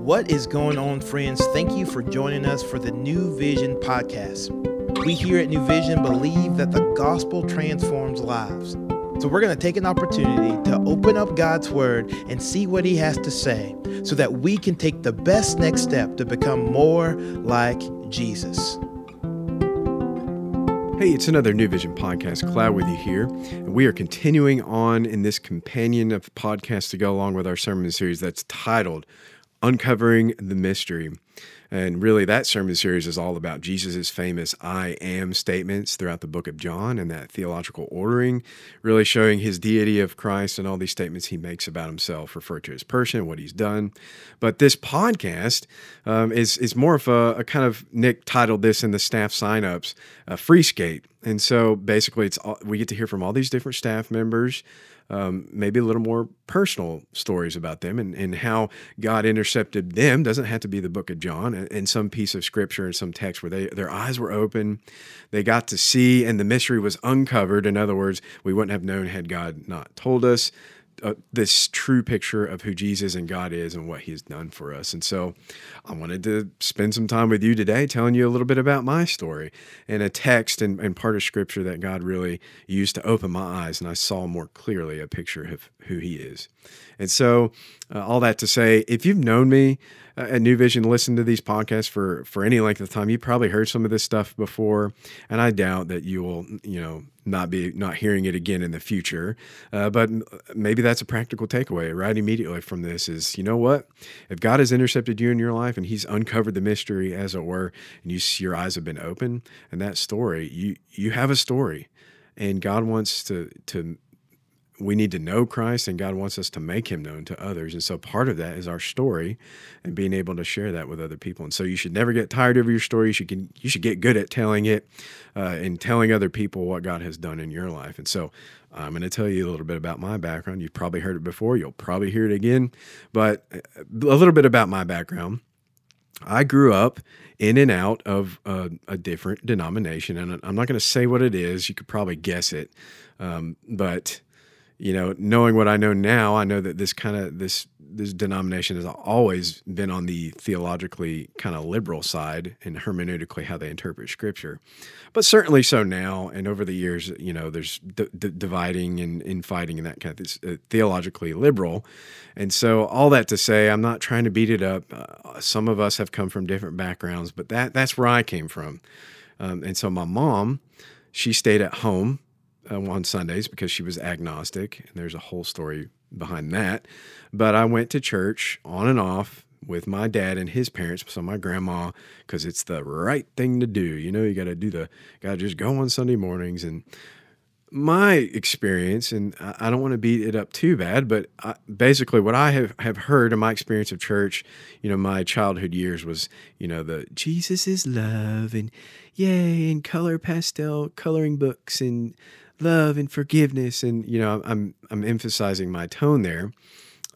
What is going on, friends? Thank you for joining us for the New Vision podcast. We here at New Vision believe that the gospel transforms lives. So we're going to take an opportunity to open up God's word and see what he has to say so that we can take the best next step to become more like Jesus. Hey, it's another New Vision podcast. Cloud with you here. And we are continuing on in this companion of podcasts to go along with our sermon series that's titled Uncovering the Mystery. And really, that sermon series is all about Jesus' famous I am statements throughout the book of John and that theological ordering, really showing his deity of Christ and all these statements he makes about himself, refer to his person, what he's done. But this podcast um, is, is more of a, a, kind of, Nick titled this in the staff signups, a free skate. And so basically, it's all, we get to hear from all these different staff members um, maybe a little more personal stories about them and, and how God intercepted them. Doesn't have to be the book of John and, and some piece of scripture and some text where they their eyes were open, they got to see, and the mystery was uncovered. In other words, we wouldn't have known had God not told us uh, this true picture of who Jesus and God is and what He's done for us. And so, I wanted to spend some time with you today, telling you a little bit about my story and a text and, and part of Scripture that God really used to open my eyes, and I saw more clearly a picture of who He is. And so, uh, all that to say, if you've known me uh, at New Vision, listened to these podcasts for for any length of time, you probably heard some of this stuff before, and I doubt that you will, you know, not be not hearing it again in the future. Uh, but maybe that's a practical takeaway right immediately from this is you know what if God has intercepted you in your life and He's uncovered the mystery as it were, and you your eyes have been open, and that story you you have a story, and God wants to to we need to know Christ and God wants us to make him known to others. And so part of that is our story and being able to share that with other people. And so you should never get tired of your story. You should, you should get good at telling it uh, and telling other people what God has done in your life. And so I'm going to tell you a little bit about my background. You've probably heard it before. You'll probably hear it again, but uh, a little bit about my background. I grew up in and out of a, a different denomination, and I'm not going to say what it is. You could probably guess it, um, but you know, knowing what I know now, I know that this kind of this this denomination has always been on the theologically kind of liberal side and hermeneutically how they interpret scripture. But certainly so now, and over the years, you know, there's d- d- dividing and infighting and that kind of uh, theologically liberal. And so, all that to say, I'm not trying to beat it up. Uh, some of us have come from different backgrounds, but that that's where I came from. Um, and so, my mom, she stayed at home Uh, on Sundays because she was agnostic, and there's a whole story behind that. But I went to church on and off with my dad and his parents, so my grandma, because it's the right thing to do. You know, you got to do the, got to just go on Sunday mornings. And my experience, and I don't want to beat it up too bad, but I, basically what I have, have heard in my experience of church, you know, my childhood years was, you know, the Jesus is love and yay, and color pastel coloring books and love and forgiveness and you know i'm i'm emphasizing my tone there.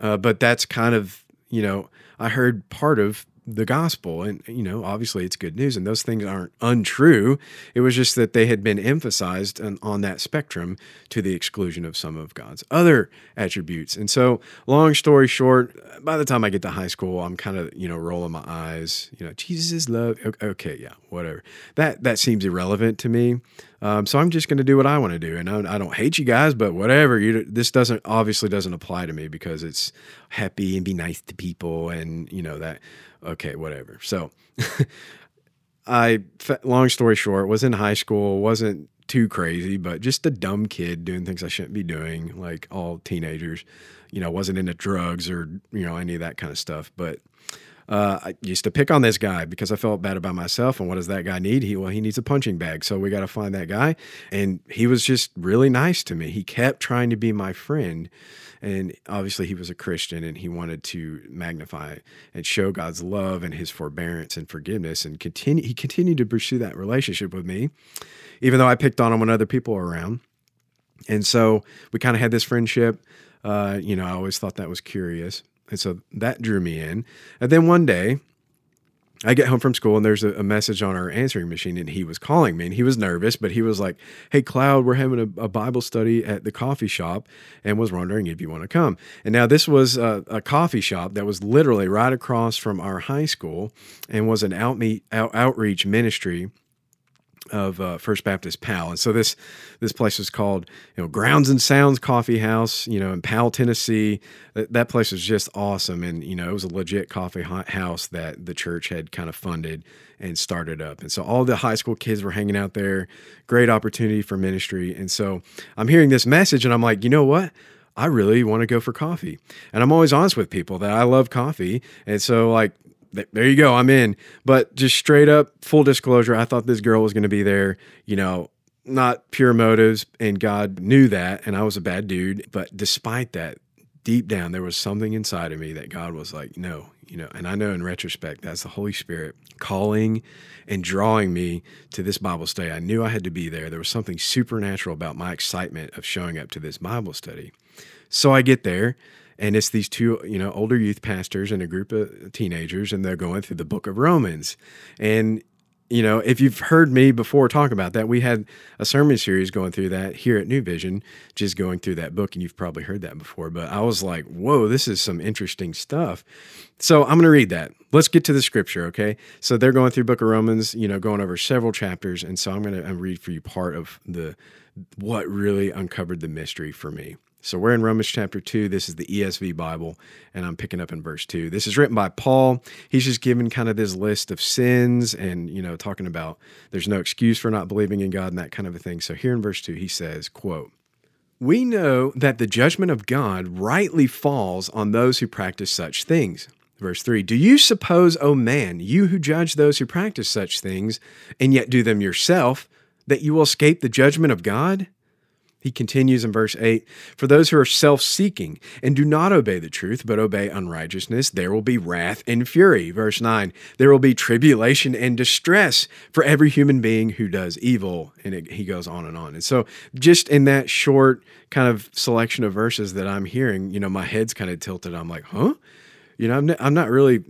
Uh, but that's kind of you know i heard part of the gospel and you know obviously it's good news and those things aren't untrue. It was just that they had been emphasized on, on that spectrum to the exclusion of some of god's other attributes. And so long story short by the time i get to high school i'm kind of you know rolling my eyes you know jesus is love. Okay yeah whatever. That that seems irrelevant to me um, so I'm just going to do what I want to do, and I, I, don't hate you guys, but whatever. You this doesn't obviously doesn't apply to me because it's happy and be nice to people, and you know that. Okay, whatever. So, I long story short was in high school, wasn't too crazy, but just a dumb kid doing things I shouldn't be doing, like all teenagers. You know, wasn't into drugs or you know any of that kind of stuff, but uh, I used to pick on this guy because I felt bad about myself. And what does that guy need? He well, he needs a punching bag. So we got to find that guy. And he was just really nice to me. He kept trying to be my friend. And obviously, he was a Christian and he wanted to magnify and show God's love and his forbearance and forgiveness. And continue, he continued to pursue that relationship with me, even though I picked on him when other people were around. And so we kind of had this friendship. Uh, you know, I always thought that was curious. And so that drew me in. And then one day, I get home from school and there's a, message on our answering machine and he was calling me and he was nervous, but he was like, Hey, Cloud, we're having a, a Bible study at the coffee shop and was wondering if you want to come. And now this was a, a, coffee shop that was literally right across from our high school and was an out, outreach ministry of uh, First Baptist Powell, and so this this place was called you know Grounds and Sounds Coffee House, you know in Powell, Tennessee. That, that place was just awesome, and you know it was a legit coffee house that the church had kind of funded and started up, and so all the high school kids were hanging out there. Great opportunity for ministry, and so I'm hearing this message, and I'm like, you know what? I really want to go for coffee. And I'm always honest with people that I love coffee. And so, like, there you go, I'm in. But just straight up, full disclosure, I thought this girl was going to be there, you know, not pure motives, and God knew that, and I was a bad dude. But despite that, deep down, there was something inside of me that God was like, no, you know, and I know in retrospect, that's the Holy Spirit calling and drawing me to this Bible study. I knew I had to be there. There was something supernatural about my excitement of showing up to this Bible study. So I get there and it's these two you know older youth pastors and a group of teenagers and they're going through the book of romans. And you know if you've heard me before talk about that we had a sermon series going through that here at new vision just going through that book and you've probably heard that before. But i was like whoa this is some interesting stuff. So i'm going to read that. Let's get to the scripture okay? So they're going through book of romans you know going over several chapters and so i'm going to read for you part of the what really uncovered the mystery for me so we're in Romans chapter 2. This is the ESV Bible, and I'm picking up in verse 2. This is written by Paul. He's just given kind of this list of sins and, you know, talking about there's no excuse for not believing in God and that kind of a thing. So here in verse 2, he says, quote, we know that the judgment of God rightly falls on those who practice such things. Verse 3 Do you suppose, O man, you who judge those who practice such things, and yet do them yourself, that you will escape the judgment of God? He continues in verse 8 For those who are self seeking and do not obey the truth, but obey unrighteousness, there will be wrath and fury. Verse 9 There will be tribulation and distress for every human being who does evil. And it, he goes on and on. And so, just in that short kind of selection of verses that I'm hearing, you know, my head's kind of tilted. I'm like, huh? You know, I'm, I'm not really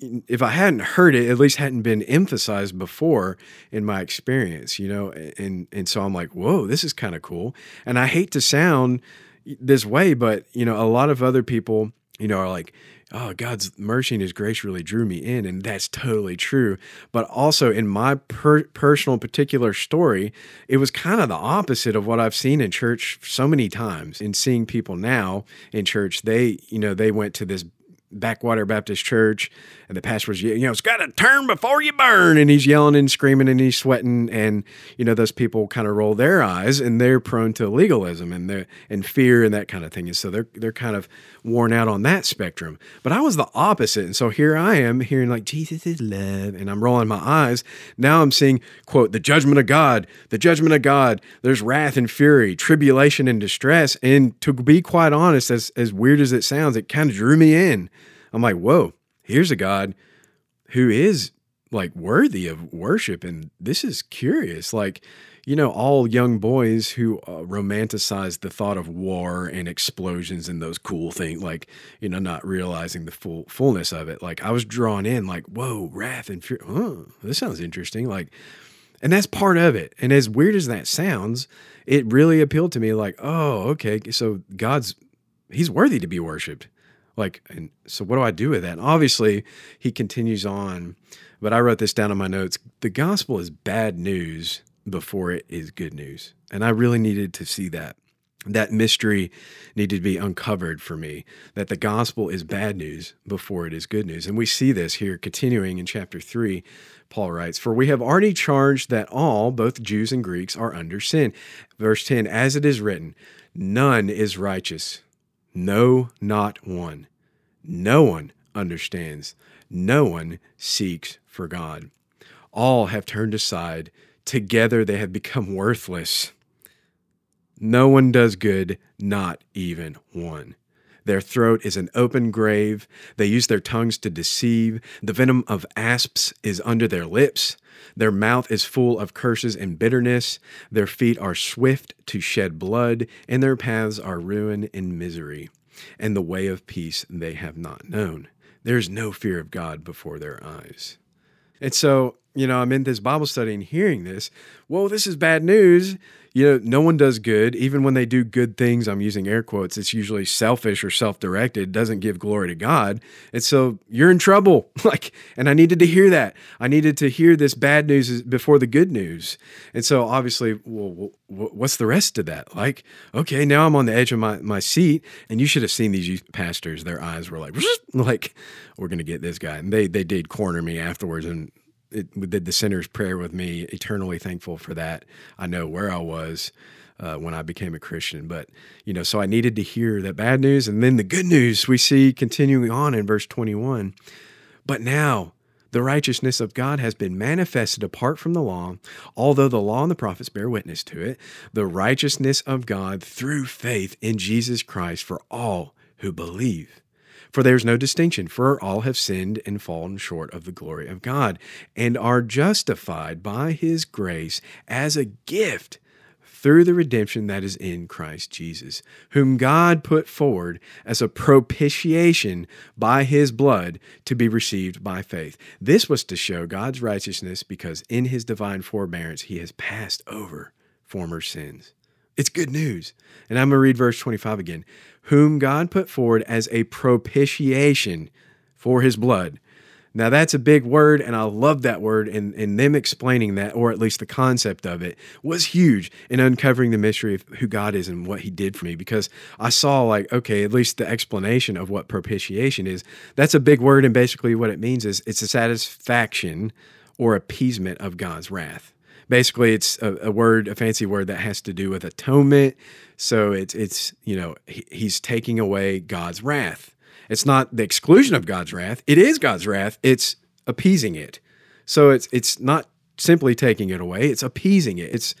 if I hadn't heard it, at least hadn't been emphasized before in my experience, you know, and and so I'm like, whoa, this is kind of cool. And I hate to sound this way, but you know, a lot of other people, you know, are like, oh, God's mercy and His grace really drew me in, and that's totally true. But also in my per- personal particular story, it was kind of the opposite of what I've seen in church so many times. In seeing people now in church, they, you know, they went to this Backwater Baptist Church, and the pastor was, you know, it's got to turn before you burn, and he's yelling and screaming and he's sweating, and you know, those people kind of roll their eyes, and they're prone to legalism and and fear and that kind of thing, and so they're they're kind of worn out on that spectrum. But I was the opposite, and so here I am hearing like Jesus is love, and I'm rolling my eyes. Now I'm seeing quote the judgment of God, the judgment of God. There's wrath and fury, tribulation and distress, and to be quite honest, as as weird as it sounds, it kind of drew me in I'm like, whoa, here's a God who is like worthy of worship. And this is curious. Like, you know, all young boys who uh, romanticize the thought of war and explosions and those cool things, like, you know, not realizing the full fullness of it. Like, I was drawn in, like, whoa, wrath and fear. This sounds interesting. Like, and that's part of it. And as weird as that sounds, it really appealed to me, like, oh, okay, so God's, he's worthy to be worshiped. Like, and so what do I do with that? And obviously, he continues on, but I wrote this down in my notes. The gospel is bad news before it is good news. And I really needed to see that. That mystery needed to be uncovered for me that the gospel is bad news before it is good news. And we see this here continuing in chapter 3. Paul writes, For we have already charged that all, both Jews and Greeks, are under sin. Verse 10 As it is written, none is righteous no, not one. No one understands. No one seeks for God. All have turned aside. Together they have become worthless. No one does good, not even one. Their throat is an open grave. They use their tongues to deceive. The venom of asps is under their lips. Their mouth is full of curses and bitterness. Their feet are swift to shed blood, and their paths are ruin and misery. And the way of peace they have not known. there's no fear of God before their eyes. And so, you know, I'm in this Bible study and hearing this. Well, this is bad news you know, no one does good. Even when they do good things, I'm using air quotes, it's usually selfish or self directed, doesn't give glory to God. And so you're in trouble. like, and I needed to hear that. I needed to hear this bad news before the good news. And so obviously, well, what's the rest of that? Like, okay, now I'm on the edge of my, my seat. And you should have seen these youth pastors. Their eyes were like, like, we're going to get this guy. And they, they did corner me afterwards. And it did the sinner's prayer with me. Eternally thankful for that. I know where I was uh, when I became a Christian, but you know, so I needed to hear that bad news, and then the good news we see continuing on in verse twenty-one. But now the righteousness of God has been manifested apart from the law, although the law and the prophets bear witness to it. The righteousness of God through faith in Jesus Christ for all who believe. For there is no distinction, for all have sinned and fallen short of the glory of God, and are justified by his grace as a gift through the redemption that is in Christ Jesus, whom God put forward as a propitiation by his blood to be received by faith. This was to show God's righteousness because in his divine forbearance he has passed over former sins. It's good news. And I'm going to read verse 25 again. Whom God put forward as a propitiation for his blood. Now, that's a big word, and I love that word. And, and them explaining that, or at least the concept of it, was huge in uncovering the mystery of who God is and what He did for me. Because I saw, like, okay, at least the explanation of what propitiation is. That's a big word, and basically what it means is it's a satisfaction or appeasement of God's wrath basically it's a, a, word a fancy word that has to do with atonement. So it's it's you know he, he's taking away god's wrath. It's not the exclusion of god's wrath. It is god's wrath. It's appeasing it. So it's it's not simply taking it away. It's appeasing it. It's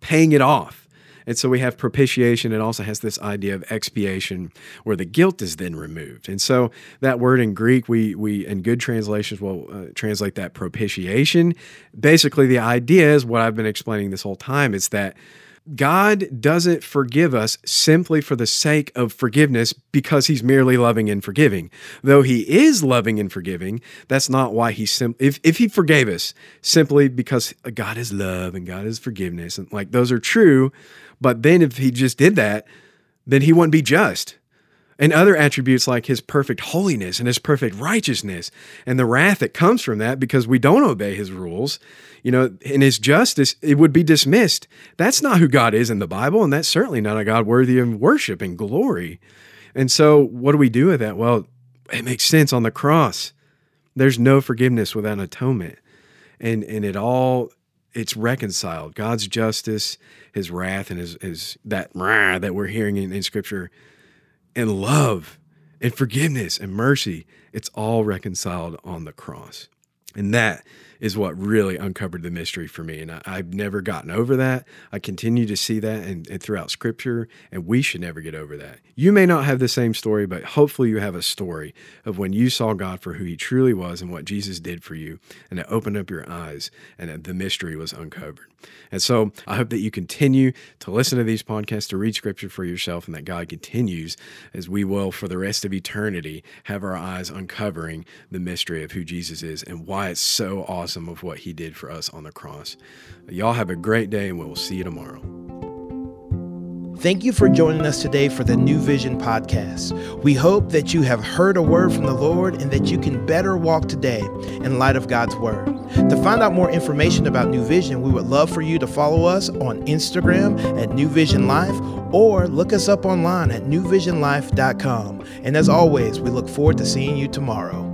paying it off and so we have propitiation. It also has this idea of expiation where the guilt is then removed. And so that word in Greek, we, we in good translations will uh, translate that propitiation. Basically, the idea is what I've been explaining this whole time is that God doesn't forgive us simply for the sake of forgiveness because he's merely loving and forgiving. Though he is loving and forgiving, that's not why he sim- if if he forgave us simply because God is love and God is forgiveness and like those are true, but then if he just did that, then he wouldn't be just. And other attributes like his perfect holiness and his perfect righteousness and the wrath that comes from that because we don't obey his rules, you know, in his justice, it would be dismissed. That's not who God is in the Bible, and that's certainly not a God worthy of worship and glory. And so, what do we do with that? Well, it makes sense on the cross. There's no forgiveness without atonement. And and it all it's reconciled. God's justice, his wrath, and his, his that that we're hearing in, in scripture, and love and forgiveness and mercy, it's all reconciled on the cross. And that is what really uncovered the mystery for me. And I, have never gotten over that. I continue to see that and, and, throughout scripture, and we should never get over that. You may not have the same story, but hopefully you have a story of when you saw God for who he truly was and what Jesus did for you, and it opened up your eyes and the mystery was uncovered. And so I hope that you continue to listen to these podcasts, to read scripture for yourself, and that God continues as we will for the rest of eternity have our eyes uncovering the mystery of who Jesus is and why it's so awesome awesome of what he did for us on the cross. Y'all have a great day, and we will see you tomorrow. Thank you for joining us today for the New Vision podcast. We hope that you have heard a word from the Lord and that you can better walk today in light of God's word. To find out more information about New Vision, we would love for you to follow us on Instagram at New Vision Life or look us up online at newvisionlife.com. And as always, we look forward to seeing you tomorrow.